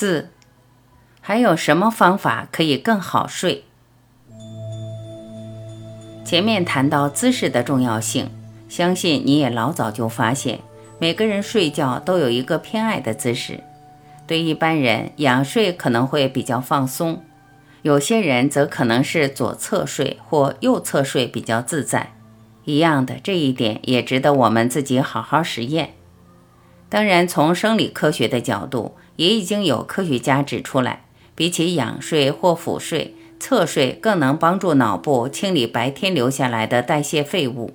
四，还有什么方法可以更好睡？前面谈到姿势的重要性，相信你也老早就发现，每个人睡觉都有一个偏爱的姿势。对一般人，仰睡可能会比较放松；有些人则可能是左侧睡或右侧睡比较自在。一样的，这一点也值得我们自己好好实验。当然，从生理科学的角度，也已经有科学家指出来，比起仰睡或俯睡，侧睡更能帮助脑部清理白天留下来的代谢废物。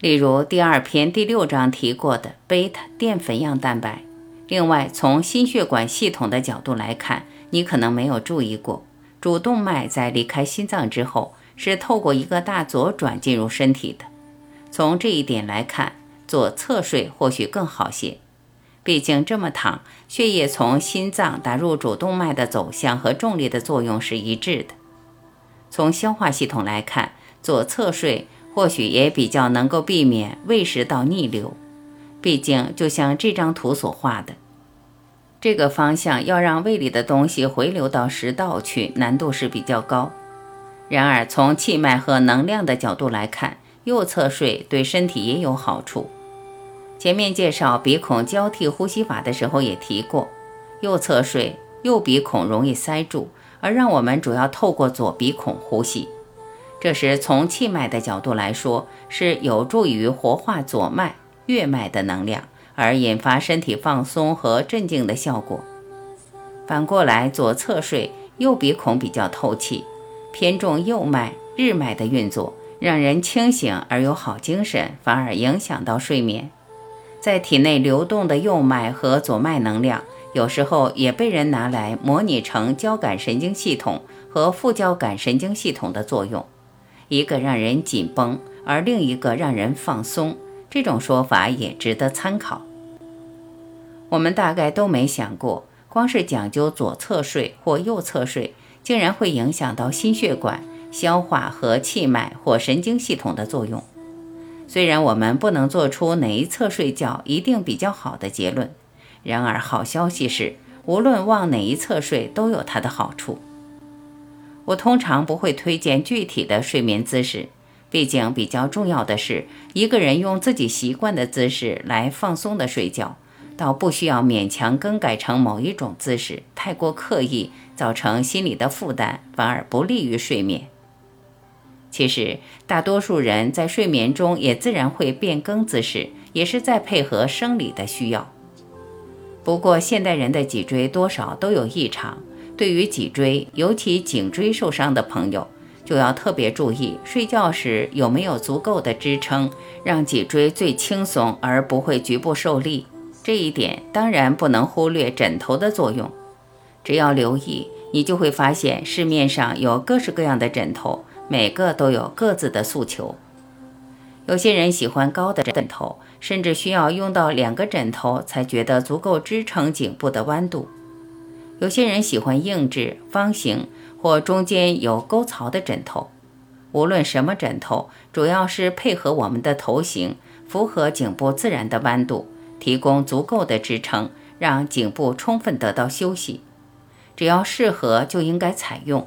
例如第二篇第六章提过的贝塔淀粉样蛋白。另外，从心血管系统的角度来看，你可能没有注意过，主动脉在离开心脏之后，是透过一个大左转进入身体的。从这一点来看，左侧睡或许更好些。毕竟这么躺，血液从心脏打入主动脉的走向和重力的作用是一致的。从消化系统来看，左侧睡或许也比较能够避免胃食道逆流。毕竟，就像这张图所画的，这个方向要让胃里的东西回流到食道去，难度是比较高。然而，从气脉和能量的角度来看，右侧睡对身体也有好处。前面介绍鼻孔交替呼吸法的时候也提过，右侧睡右鼻孔容易塞住，而让我们主要透过左鼻孔呼吸。这时从气脉的角度来说，是有助于活化左脉。月脉的能量，而引发身体放松和镇静的效果。反过来，左侧睡，右鼻孔比较透气，偏重右脉、日脉的运作，让人清醒而有好精神，反而影响到睡眠。在体内流动的右脉和左脉能量，有时候也被人拿来模拟成交感神经系统和副交感神经系统的作用，一个让人紧绷，而另一个让人放松。这种说法也值得参考。我们大概都没想过，光是讲究左侧睡或右侧睡，竟然会影响到心血管、消化和气脉或神经系统的作用。虽然我们不能做出哪一侧睡觉一定比较好的结论，然而好消息是，无论往哪一侧睡都有它的好处。我通常不会推荐具体的睡眠姿势。毕竟，比较重要的是，一个人用自己习惯的姿势来放松的睡觉，倒不需要勉强更改成某一种姿势，太过刻意，造成心理的负担，反而不利于睡眠。其实，大多数人在睡眠中也自然会变更姿势，也是在配合生理的需要。不过，现代人的脊椎多少都有异常，对于脊椎，尤其颈椎受伤的朋友。就要特别注意睡觉时有没有足够的支撑，让脊椎最轻松而不会局部受力。这一点当然不能忽略枕头的作用。只要留意，你就会发现市面上有各式各样的枕头，每个都有各自的诉求。有些人喜欢高的枕头，甚至需要用到两个枕头才觉得足够支撑颈部的弯度。有些人喜欢硬质、方形。或中间有沟槽的枕头，无论什么枕头，主要是配合我们的头型，符合颈部自然的弯度，提供足够的支撑，让颈部充分得到休息。只要适合，就应该采用。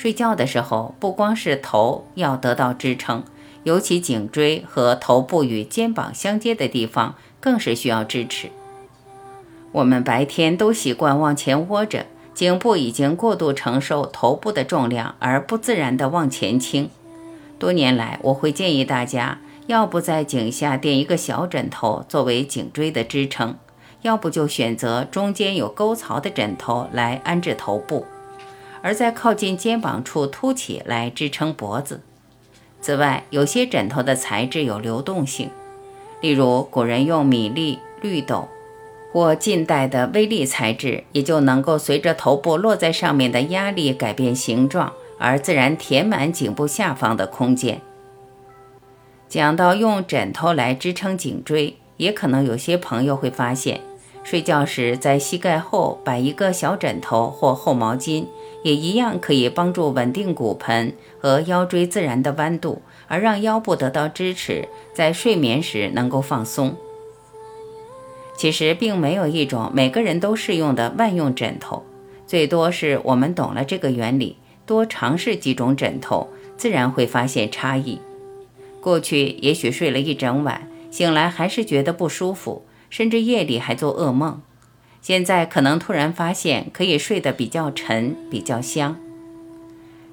睡觉的时候，不光是头要得到支撑，尤其颈椎和头部与肩膀相接的地方，更是需要支持。我们白天都习惯往前窝着。颈部已经过度承受头部的重量，而不自然地往前倾。多年来，我会建议大家，要不在颈下垫一个小枕头作为颈椎的支撑，要不就选择中间有沟槽的枕头来安置头部，而在靠近肩膀处凸起来支撑脖子。此外，有些枕头的材质有流动性，例如古人用米粒、绿豆。或近代的微粒材质，也就能够随着头部落在上面的压力改变形状，而自然填满颈部下方的空间。讲到用枕头来支撑颈椎，也可能有些朋友会发现，睡觉时在膝盖后摆一个小枕头或厚毛巾，也一样可以帮助稳定骨盆和腰椎自然的弯度，而让腰部得到支持，在睡眠时能够放松。其实并没有一种每个人都适用的万用枕头，最多是我们懂了这个原理，多尝试几种枕头，自然会发现差异。过去也许睡了一整晚，醒来还是觉得不舒服，甚至夜里还做噩梦。现在可能突然发现可以睡得比较沉，比较香。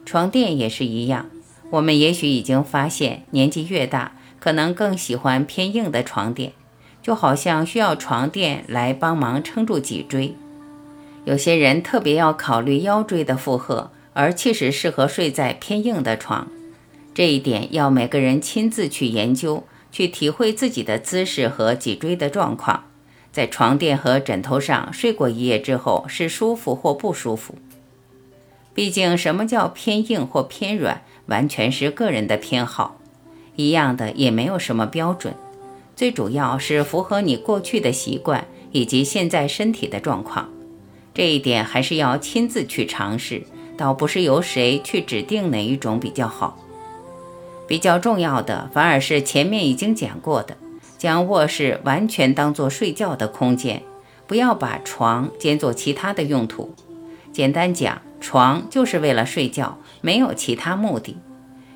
床垫也是一样，我们也许已经发现，年纪越大，可能更喜欢偏硬的床垫。就好像需要床垫来帮忙撑住脊椎，有些人特别要考虑腰椎的负荷，而确实适合睡在偏硬的床。这一点要每个人亲自去研究，去体会自己的姿势和脊椎的状况，在床垫和枕头上睡过一夜之后是舒服或不舒服。毕竟，什么叫偏硬或偏软，完全是个人的偏好，一样的也没有什么标准。最主要是符合你过去的习惯以及现在身体的状况，这一点还是要亲自去尝试，倒不是由谁去指定哪一种比较好。比较重要的反而是前面已经讲过的，将卧室完全当做睡觉的空间，不要把床兼做其他的用途。简单讲，床就是为了睡觉，没有其他目的。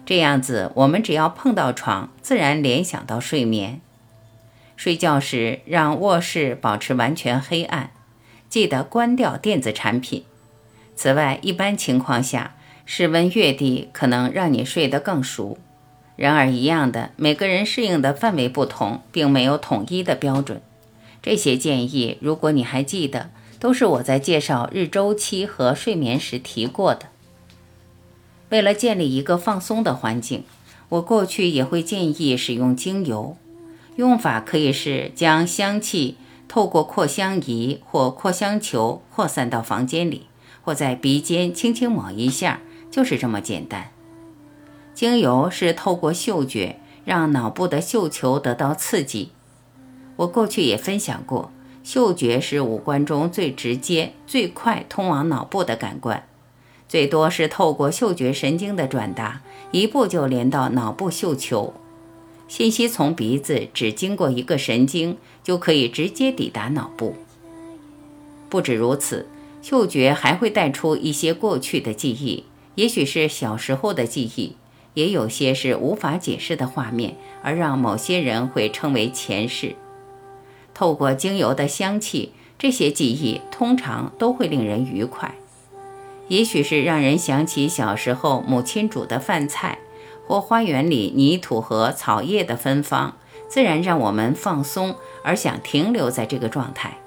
这样子，我们只要碰到床，自然联想到睡眠。睡觉时让卧室保持完全黑暗，记得关掉电子产品。此外，一般情况下，室温越低，可能让你睡得更熟。然而，一样的，每个人适应的范围不同，并没有统一的标准。这些建议，如果你还记得，都是我在介绍日周期和睡眠时提过的。为了建立一个放松的环境，我过去也会建议使用精油。用法可以是将香气透过扩香仪或扩香球扩散到房间里，或在鼻尖轻轻抹一下，就是这么简单。精油是透过嗅觉让脑部的嗅球得到刺激。我过去也分享过，嗅觉是五官中最直接、最快通往脑部的感官，最多是透过嗅觉神经的转达，一步就连到脑部嗅球。信息从鼻子只经过一个神经，就可以直接抵达脑部。不止如此，嗅觉还会带出一些过去的记忆，也许是小时候的记忆，也有些是无法解释的画面，而让某些人会称为前世。透过精油的香气，这些记忆通常都会令人愉快，也许是让人想起小时候母亲煮的饭菜。或花园里泥土和草叶的芬芳，自然让我们放松，而想停留在这个状态。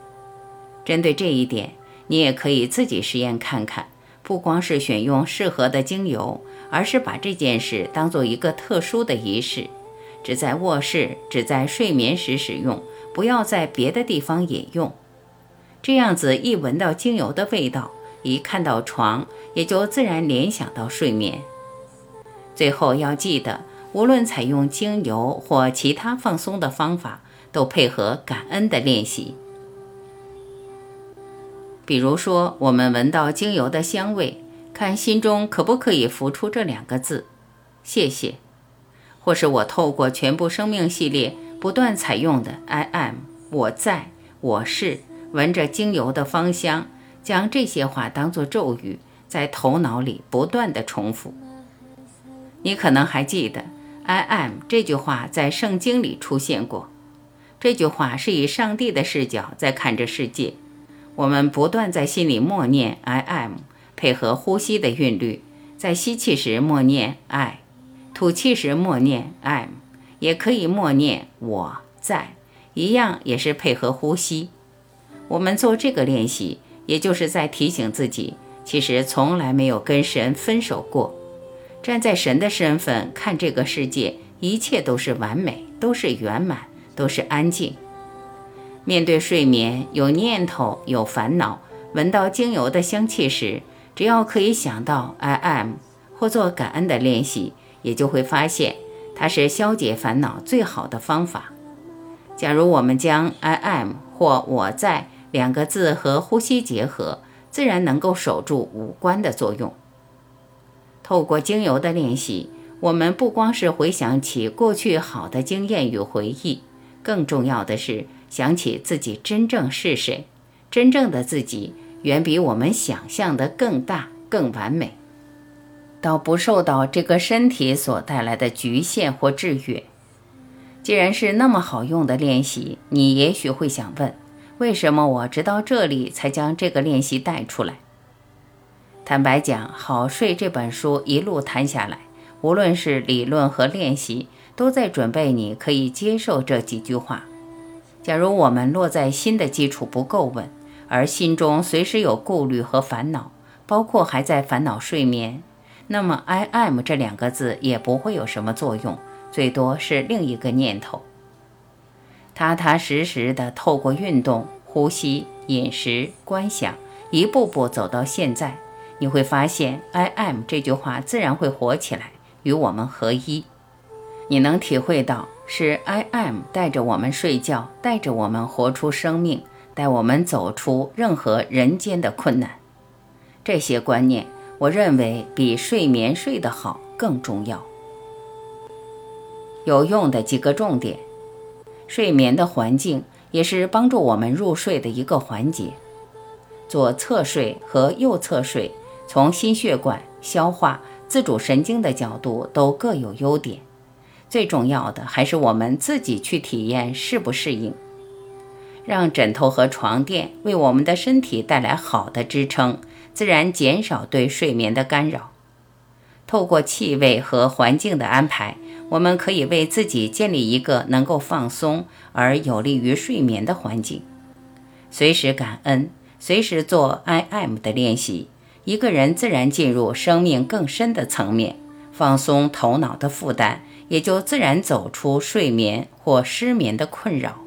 针对这一点，你也可以自己实验看看。不光是选用适合的精油，而是把这件事当做一个特殊的仪式，只在卧室、只在睡眠时使用，不要在别的地方饮用。这样子，一闻到精油的味道，一看到床，也就自然联想到睡眠。最后要记得，无论采用精油或其他放松的方法，都配合感恩的练习。比如说，我们闻到精油的香味，看心中可不可以浮出这两个字：“谢谢。”或是我透过全部生命系列不断采用的 “I am”，我在，我是，闻着精油的芳香，将这些话当作咒语，在头脑里不断的重复。你可能还记得 “I am” 这句话在圣经里出现过。这句话是以上帝的视角在看着世界。我们不断在心里默念 “I am”，配合呼吸的韵律，在吸气时默念爱吐气时默念爱也可以默念“我在”，一样也是配合呼吸。我们做这个练习，也就是在提醒自己，其实从来没有跟神分手过。站在神的身份看这个世界，一切都是完美，都是圆满，都是安静。面对睡眠，有念头，有烦恼，闻到精油的香气时，只要可以想到 I am 或做感恩的练习，也就会发现它是消解烦恼最好的方法。假如我们将 I am 或我在两个字和呼吸结合，自然能够守住五官的作用。透过精油的练习，我们不光是回想起过去好的经验与回忆，更重要的是想起自己真正是谁，真正的自己远比我们想象的更大、更完美，到不受到这个身体所带来的局限或制约。既然是那么好用的练习，你也许会想问：为什么我直到这里才将这个练习带出来？坦白讲，《好睡》这本书一路谈下来，无论是理论和练习，都在准备你可以接受这几句话。假如我们落在心的基础不够稳，而心中随时有顾虑和烦恼，包括还在烦恼睡眠，那么 “I am” 这两个字也不会有什么作用，最多是另一个念头。踏踏实实的透过运动、呼吸、饮食、观想，一步步走到现在，你会发现 “I am” 这句话自然会活起来，与我们合一。你能体会到。是 I am 带着我们睡觉，带着我们活出生命，带我们走出任何人间的困难。这些观念，我认为比睡眠睡得好更重要。有用的几个重点：睡眠的环境也是帮助我们入睡的一个环节。左侧睡和右侧睡，从心血管、消化、自主神经的角度都各有优点。最重要的还是我们自己去体验适不适应，让枕头和床垫为我们的身体带来好的支撑，自然减少对睡眠的干扰。透过气味和环境的安排，我们可以为自己建立一个能够放松而有利于睡眠的环境。随时感恩，随时做 I M 的练习，一个人自然进入生命更深的层面，放松头脑的负担。也就自然走出睡眠或失眠的困扰。